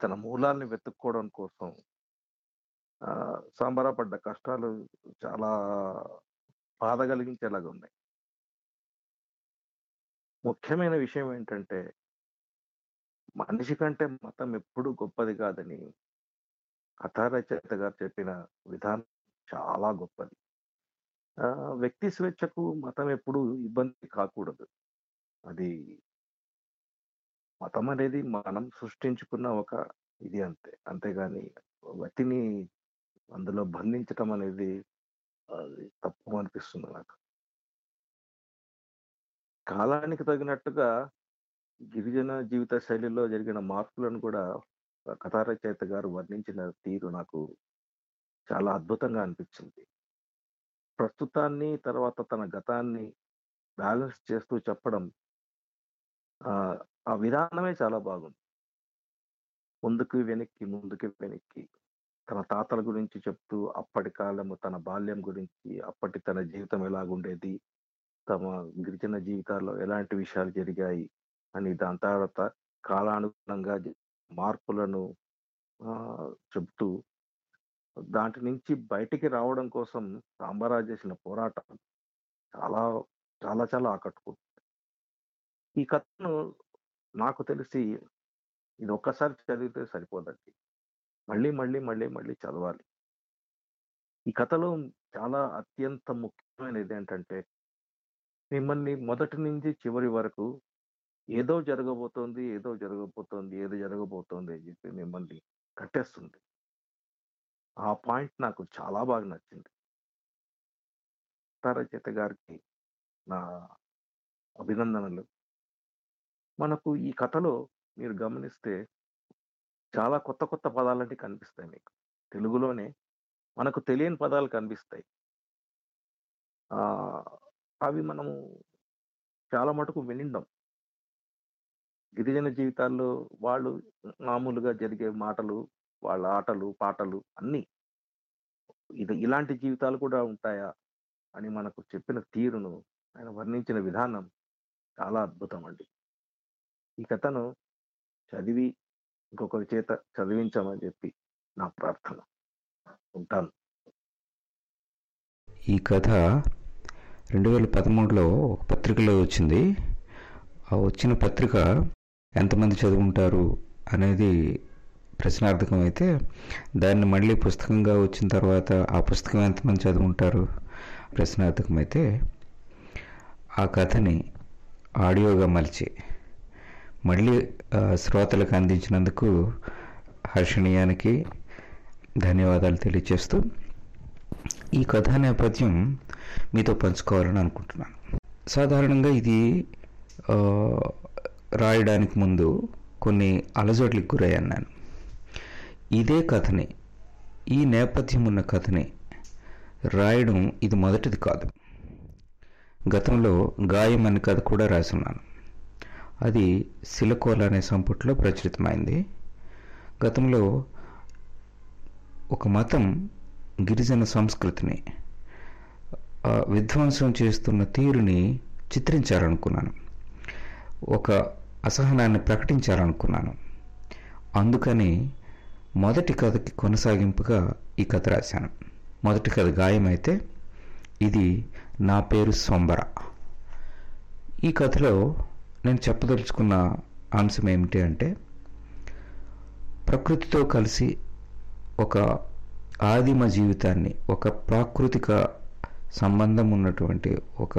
తన మూలాల్ని వెతుక్కోవడం కోసం ఆ, కష్టాలు చాలా బాధ కలిగించేలాగా ఉన్నాయి. ముఖ్యమైన విషయం ఏంటంటే మనిషి కంటే మతం ఎప్పుడు గొప్పది కాదని కథారచయిత గారు చెప్పిన విధానం చాలా గొప్పది. ఆ, వ్యక్తి స్వేచ్ఛకు మతం ఎప్పుడు ఇబ్బంది కాకూడదు. అది మతం అనేది మనం సృష్టించుకున్న ఒక ఇది అంతే. అంతేగాని వ్యక్తిని అందులో బంధించటం అనేది అది తప్పు అనిపిస్తుంది నాకు. కాలానికి తగినట్టుగా గిరిజన జీవిత శైలిలో జరిగిన మార్పులను కూడా కథా రచయిత గారు వర్ణించిన తీరు నాకు చాలా అద్భుతంగా అనిపించింది. ప్రస్తుతాన్ని తర్వాత తన గతాన్ని బ్యాలెన్స్ చేస్తూ చెప్పడం ఆ ఆ విధానమే చాలా బాగుంది. ముందుకు వెనక్కి ముందుకు వెనక్కి. తన తాతల గురించి చెప్తూ అప్పటి కాలము తన బాల్యం గురించి అప్పటి తన జీవితం ఎలాగుండేది తమ గిరిజన జీవితాల్లో ఎలాంటి విషయాలు జరిగాయి అని దాని తర్వాత కాలానుగుణంగా మార్పులను చెబుతూ దాంట్ నుంచి బయటికి రావడం కోసం సాంబరాజ్ చేసిన పోరాటం చాలా చాలా చాలా ఆకట్టుకుంటుంది ఈ కథను నాకు తెలిసి ఇది ఒక్కసారి చదివితే సరిపోదండి. మళ్ళీ మళ్ళీ మళ్ళీ మళ్ళీ చదవాలి. ఈ కథలో చాలా అత్యంత ముఖ్యమైనది ఏంటంటే మిమ్మల్ని మొదటి నుంచి చివరి వరకు ఏదో జరగబోతోంది ఏదో జరగబోతోంది ఏదో జరగబోతోంది అని చెప్పి మిమ్మల్ని కట్టేస్తుంది. ఆ పాయింట్ నాకు చాలా బాగా నచ్చింది. రచయిత గారికి నా అభినందనలు. మనకు ఈ కథలో మీరు గమనిస్తే చాలా కొత్త కొత్త పదాలంటే కనిపిస్తాయి మీకు. తెలుగులోనే మనకు తెలియని పదాలు కనిపిస్తాయి. అవి మనము చాలా మటుకు వినిండం. గిరిజన జీవితాల్లో వాళ్ళు మామూలుగా జరిగే మాటలు వాళ్ళ ఆటలు పాటలు అన్నీ ఇది ఇలాంటి జీవితాలు కూడా ఉంటాయా అని మనకు చెప్పిన తీరును ఆయన వర్ణించిన విధానం చాలా అద్భుతం అండి. ఈ కథను చదివి ఇంకొకరి చేత చదివించమని చెప్పి నా ప్రార్థన. ఉంటాను. ఈ కథ రెండు వేల పదమూడులో ఒక పత్రికలో వచ్చింది. ఆ వచ్చిన పత్రిక ఎంతమంది చదువుకుంటారు అనేది ప్రశ్నార్థకం అయితే దాన్ని మళ్ళీ పుస్తకంగా వచ్చిన తర్వాత ఆ పుస్తకం ఎంతమంది చదువుకుంటారు ప్రశ్నార్థకం అయితే ఆ కథని ఆడియోగా మలిచి మళ్ళీ శ్రోతలకు అందించినందుకు హర్షణీయానికి ధన్యవాదాలు తెలియజేస్తూ ఈ కథా నేపథ్యం మీతో పంచుకోవాలని అనుకుంటున్నాను. సాధారణంగా ఇది రాయడానికి ముందు కొన్ని అలజడులకు గురయ్యాను ఇదే కథని ఈ నేపథ్యం ఉన్న కథని రాయడం ఇది మొదటిది కాదు. గతంలో గాయం అనే కథ కూడా రాసున్నాను. అది సిలకోల అనే సంపుట్లో ప్రచురితమైంది. గతంలో ఒక మతం గిరిజన సంస్కృతిని విధ్వంసం చేస్తున్న తీరుని చిత్రించాలనుకున్నాను. ఒక అసహనాన్ని ప్రకటించాలనుకున్నాను. అందుకని మొదటి కథకి కొనసాగింపుగా ఈ కథ రాశాను. మొదటి కథ గాయమైతే ఇది నా పేరు సొంబర. ఈ కథలో నేను చెప్పదలుచుకున్న అంశం ఏమిటి అంటే ప్రకృతితో కలిసి ఒక ఆదిమ జీవితాన్ని ఒక ప్రాకృతిక సంబంధం ఉన్నటువంటి ఒక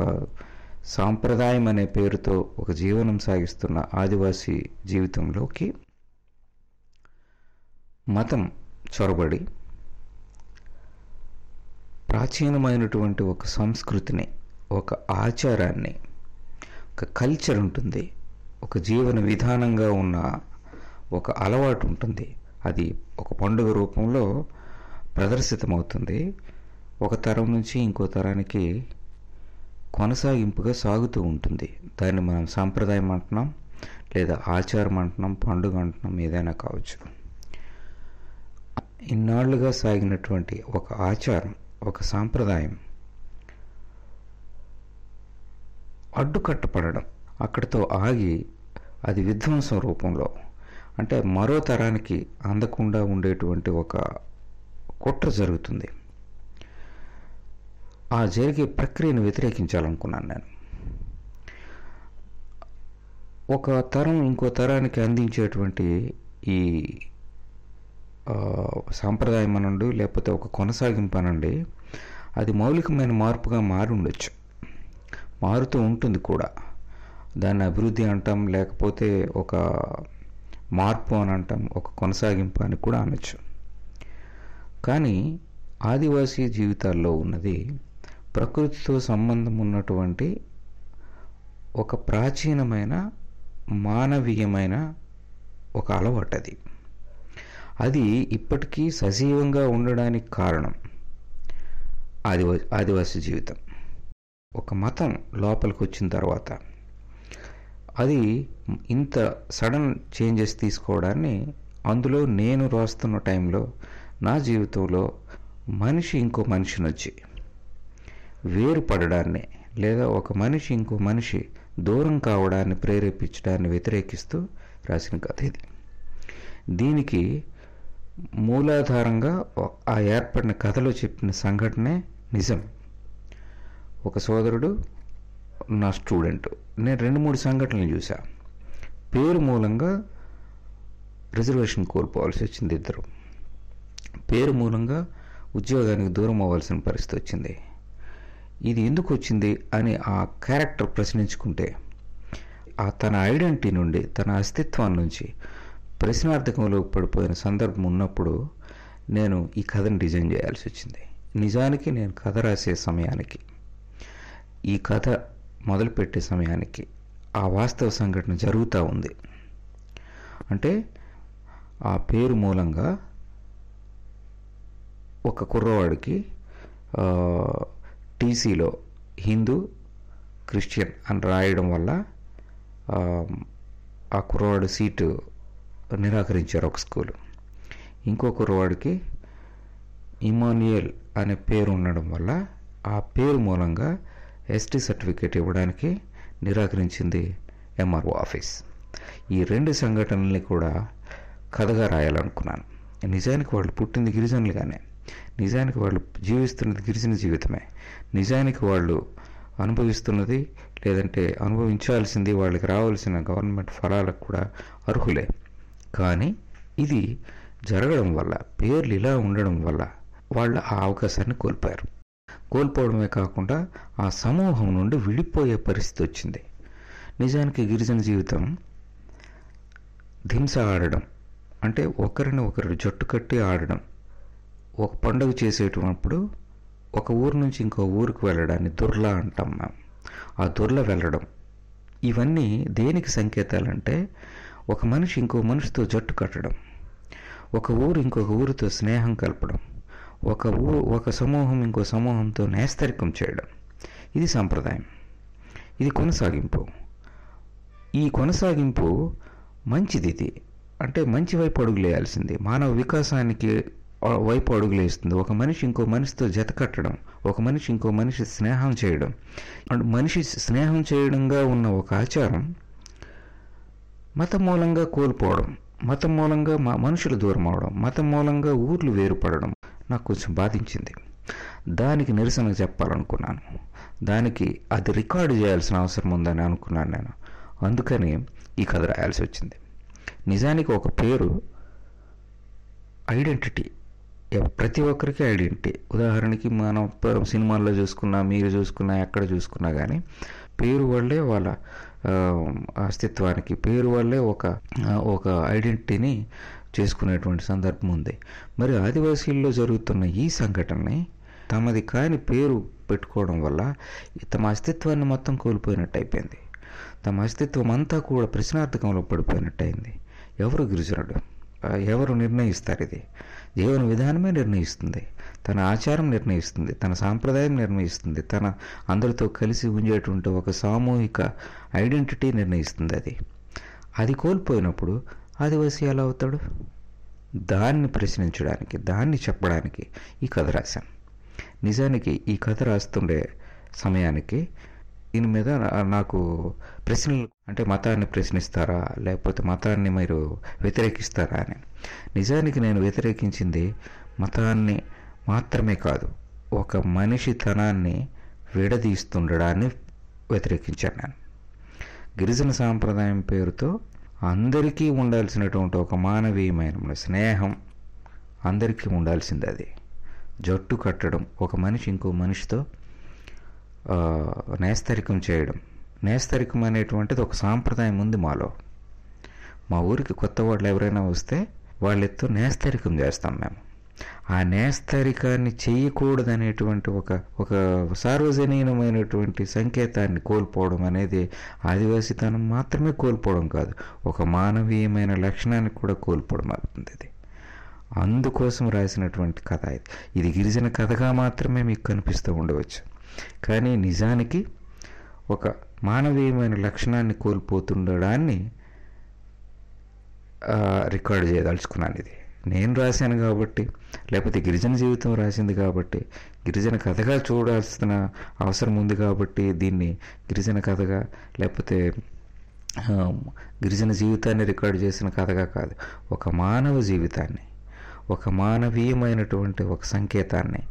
సాంప్రదాయం అనే పేరుతో ఒక జీవనం సాగిస్తున్న ఆదివాసీ జీవితంలోకి మతం చొరబడి ప్రాచీనమైనటువంటి ఒక సంస్కృతిని ఒక ఆచారాన్ని ఒక కల్చర్ ఉంటుంది. ఒక జీవన విధానంగా ఉన్న ఒక అలవాటు ఉంటుంది. అది ఒక పండుగ రూపంలో ప్రదర్శితమవుతుంది. ఒక తరం నుంచి ఇంకో తరానికి కొనసాగింపుగా సాగుతూ ఉంటుంది. దాన్ని మనం సాంప్రదాయం అంటున్నాం లేదా ఆచారం అంటున్నాం పండుగ అంటున్నాం ఏదైనా కావచ్చు. ఇన్నాళ్ళుగా సాగినటువంటి ఒక ఆచారం ఒక సాంప్రదాయం అడ్డుకట్టపడడం అక్కడితో ఆగి అది విధ్వంసం రూపంలో. అంటే మరో తరానికి అందకుండా ఉండేటువంటి ఒక కుట్ర జరుగుతుంది. ఆ జరిగే ప్రక్రియను వ్యతిరేకించాలనుకున్నాను నేను. ఒక తరం ఇంకో తరానికి అందించేటువంటి ఈ సాంప్రదాయం అనండి లేకపోతే ఒక కొనసాగింపు అనండి అది మౌలికమైన మార్పుగా మారి ఉండొచ్చు. మారుతూ ఉంటుంది కూడా. దాన్ని అభివృద్ధి అంటాం లేకపోతే ఒక మార్పు అని అంటాం ఒక కొనసాగింపు అని కూడా అనొచ్చు. కానీ ఆదివాసీ జీవితాల్లో ఉన్నది ప్రకృతితో సంబంధం ఉన్నటువంటి ఒక ప్రాచీనమైన మానవీయమైన ఒక అలవాటు అది. అది ఇప్పటికీ సజీవంగా ఉండడానికి కారణం ఆదివా ఆదివాసీ జీవితం. ఒక మతం లోపలికి వచ్చిన తర్వాత అది ఇంత సడన్ చేంజెస్ తీసుకోవడాన్ని అందులో నేను రాస్తున్న టైంలో నా జీవితంలో మనిషి ఇంకో మనిషిని వచ్చి వేరుపడడాన్ని లేదా ఒక మనిషి ఇంకో మనిషి దూరం కావడాన్ని ప్రేరేపించడాన్ని వ్యతిరేకిస్తూ రాసిన కథ ఇది. దీనికి మూలాధారంగా ఆ ఏర్పడిన కథలో చెప్పిన సంఘటనే నిజం. ఒక సోదరుడు నా స్టూడెంట్. నేను రెండు మూడు సంఘటనలు చూసా పేరు మూలంగా రిజర్వేషన్ కోల్పోవాల్సి వచ్చింది ఇద్దరు. పేరు మూలంగా ఉద్యోగానికి దూరం అవ్వాల్సిన పరిస్థితి వచ్చింది. ఇది ఎందుకు వచ్చింది అని ఆ క్యారెక్టర్ ప్రశ్నించుకుంటే ఆ తన ఐడెంటిటీ నుండి తన అస్తిత్వం నుంచి ప్రశ్నార్థకంలో పడిపోయిన సందర్భం ఉన్నప్పుడు నేను ఈ కథను డిజైన్ చేయాల్సి వచ్చింది. నిజానికి నేను కథ రాసే సమయానికి. ఈ కథ మొదలుపెట్టే సమయానికి ఆ వాస్తవ సంఘటన జరుగుతూ ఉంది. అంటే ఆ పేరు మూలంగా ఒక కుర్రవాడికి టీసీలో హిందూ క్రిస్టియన్ అని రాయడం వల్ల ఆ, కుర్రవాడు సీటు నిరాకరించారు ఒక స్కూల్. ఇంకో కుర్రవాడికి ఇమాన్యుయల్ అనే పేరు ఉండడం వల్ల ఆ పేరు మూలంగా ఎస్టీ సర్టిఫికేట్ ఇవ్వడానికి నిరాకరించింది ఎంఆర్ఓ ఆఫీస్ ఈ రెండు సంఘటనల్ని కూడా కథగా రాయాలనుకున్నాను. నిజానికి వాళ్ళు పుట్టింది గిరిజనులుగానే నిజానికి వాళ్ళు జీవిస్తున్నది గిరిజన జీవితమే. నిజానికి వాళ్ళు అనుభవిస్తున్నది లేదంటే అనుభవించాల్సింది వాళ్ళకి రావాల్సిన గవర్నమెంట్ ఫలాలకు కూడా అర్హులే. కానీ ఇది జరగడం వల్ల పేర్లు ఇలా ఉండడం వల్ల వాళ్ళు ఆ అవకాశాన్ని కోల్పోయారు. కోల్పోవడమే కాకుండా ఆ సమూహం నుండి విడిపోయే పరిస్థితి వచ్చింది. నిజానికి గిరిజన జీవితం ధింస ఆడడం అంటే ఒకరిని ఒకరు జట్టు కట్టి ఆడడం ఒక పండుగ చేసేటప్పుడు ఒక ఊరు నుంచి ఇంకో ఊరికి వెళ్ళడాన్ని దుర్లా అంటాం మేము. ఆ దుర్ల వెళ్ళడం ఇవన్నీ దేనికి సంకేతాలంటే ఒక మనిషి ఇంకో మనిషితో జట్టు కట్టడం ఒక ఊరు ఇంకొక ఊరితో స్నేహం కలపడం ఒక ఊ ఒక సమూహం ఇంకో సమూహంతో నేస్తరికం చేయడం. ఇది సాంప్రదాయం. ఇది కొనసాగింపు. ఈ కొనసాగింపు మంచిది ఇది. అంటే మంచి వైపు అడుగులేయాల్సింది మానవ వికాసానికి వైపు అడుగులేస్తుంది ఒక మనిషి ఇంకో మనిషితో జత కట్టడం ఒక మనిషి ఇంకో మనిషి స్నేహం చేయడం. అండ్ మనిషి స్నేహం చేయడంగా ఉన్న ఒక ఆచారం మతం మూలంగా కోల్పోవడం మతం మూలంగా మనుషులు దూరం అవడం మతం మూలంగా ఊర్లు వేరుపడడం నాకు కొంచెం బాధించింది. దానికి నిరసన చెప్పాలనుకున్నాను. దానికి అది రికార్డు చేయాల్సిన అవసరం ఉందని అనుకున్నాను నేను. అందుకని ఈ కథ రాయాల్సి వచ్చింది. నిజానికి ఒక పేరు ఐడెంటిటీ. ప్రతి ఒక్కరికి ఐడెంటిటీ. ఉదాహరణకి మనం సినిమాల్లో చూసుకున్నా మీరు చూసుకున్నా ఎక్కడ చూసుకున్నా కానీ పేరు వల్లే వాళ్ళ అస్తిత్వానికి పేరు వల్లే ఒక ఒక ఐడెంటిటీని చేసుకునేటువంటి సందర్భం ఉంది. మరి ఆదివాసీల్లో జరుగుతున్న ఈ సంఘటనని తమది కాని పేరు పెట్టుకోవడం వల్ల తమ అస్తిత్వాన్ని మొత్తం కోల్పోయినట్టు అయిపోయింది తమ అస్తిత్వం అంతా కూడా ప్రశ్నార్థకంలో పడిపోయినట్టు అయింది ఎవరు గిరిజనుడు? ఎవరు నిర్ణయిస్తారు ఇది? జీవన విధానమే నిర్ణయిస్తుంది. తన ఆచారం నిర్ణయిస్తుంది. తన సాంప్రదాయం నిర్ణయిస్తుంది. తన అందరితో కలిసి ఉండేటువంటి ఒక సామూహిక ఐడెంటిటీ నిర్ణయిస్తుంది అది. అది కోల్పోయినప్పుడు ఆదివాసీ ఎలా అవుతాడు? దాన్ని ప్రశ్నించడానికి దాన్ని చెప్పడానికి ఈ కథ రాశాను నిజానికి ఈ కథ రాస్తుండే సమయానికి దీని మీద నాకు ప్రశ్నలు అంటే మతాన్ని ప్రశ్నిస్తారా లేకపోతే మతాన్ని మీరు వ్యతిరేకిస్తారా అని. నిజానికి నేను వ్యతిరేకించింది మతాన్ని మాత్రమే కాదు ఒక మనిషి తనాన్ని విడదీస్తుండడాన్ని వ్యతిరేకించాను నేను. గిరిజన సాంప్రదాయం పేరుతో అందరికీ ఉండాల్సినటువంటి ఒక మానవీయమైన స్నేహం అందరికీ ఉండాల్సింది అది జట్టు కట్టడం ఒక మనిషి ఇంకో మనిషితో నేస్తరికం చేయడం. నేస్తరికం అనేటువంటిది ఒక సాంప్రదాయం ఉంది మాలో. మా ఊరికి కొత్త వాళ్ళు ఎవరైనా వస్తే వాళ్ళతో నేస్తరికం చేస్తాం మేము. ఆ నేస్తరికాన్ని చేయకూడదనేటువంటి ఒక ఒక సార్వజనీనమైనటువంటి సంకేతాన్ని కోల్పోవడం అనేది ఆదివాసీతనం మాత్రమే కోల్పోవడం కాదు ఒక మానవీయమైన లక్షణాన్ని కూడా కోల్పోవడం అవుతుంది ఇది. అందుకోసం రాసినటువంటి కథ ఇది. ఇది గిరిజన కథగా మాత్రమే మీకు కనిపిస్తూ ఉండవచ్చు. కానీ నిజానికి ఒక మానవీయమైన లక్షణాన్ని కోల్పోతుండడాన్ని రికార్డు రికార్డ్ చేయదలుచుకున్నాను ఇది. నేను రాశాను కాబట్టి లేకపోతే గిరిజన జీవితం రాసింది కాబట్టి గిరిజన కథగా చూడాల్సిన అవసరం ఉంది కాబట్టి దీన్ని గిరిజన కథగా లేకపోతే గిరిజన జీవితాన్ని రికార్డు చేసిన కథగా కాదు ఒక మానవ జీవితాన్ని ఒక మానవీయమైనటువంటి ఒక సంకేతాన్ని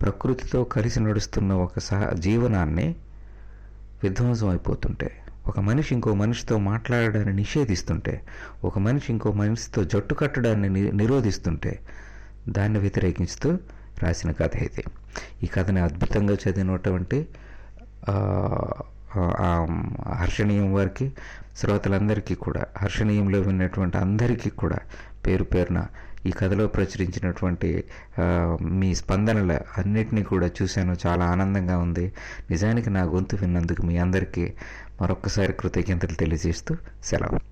ప్రకృతితో కలిసి నడుస్తున్న ఒక సహ జీవనాన్ని విధ్వంసం అయిపోతుంటే ఒక మనిషి ఇంకో మనిషితో మాట్లాడడాన్ని నిషేధిస్తుంటే ఒక మనిషి ఇంకో మనిషితో జట్టు కట్టడాన్ని ని- నిరోధిస్తుంటే దాన్ని వ్యతిరేకిస్తూ రాసిన కథ ఇది. ఈ కథని అద్భుతంగా చదివినటువంటి హర్షణీయం వారికి శ్రోతలందరికీ కూడా హర్షణీయంలో విన్నటువంటి అందరికీ కూడా పేరు పేరున ఈ కథలో ప్రచురించినటువంటి మీ స్పందనల అన్నిటినీ కూడా చూశాను. చాలా ఆనందంగా ఉంది. నిజానికి నా గొంతు విన్నందుకు మీ అందరికీ మరొక్కసారి కృతజ్ఞతలు తెలియజేస్తూ సెలవు.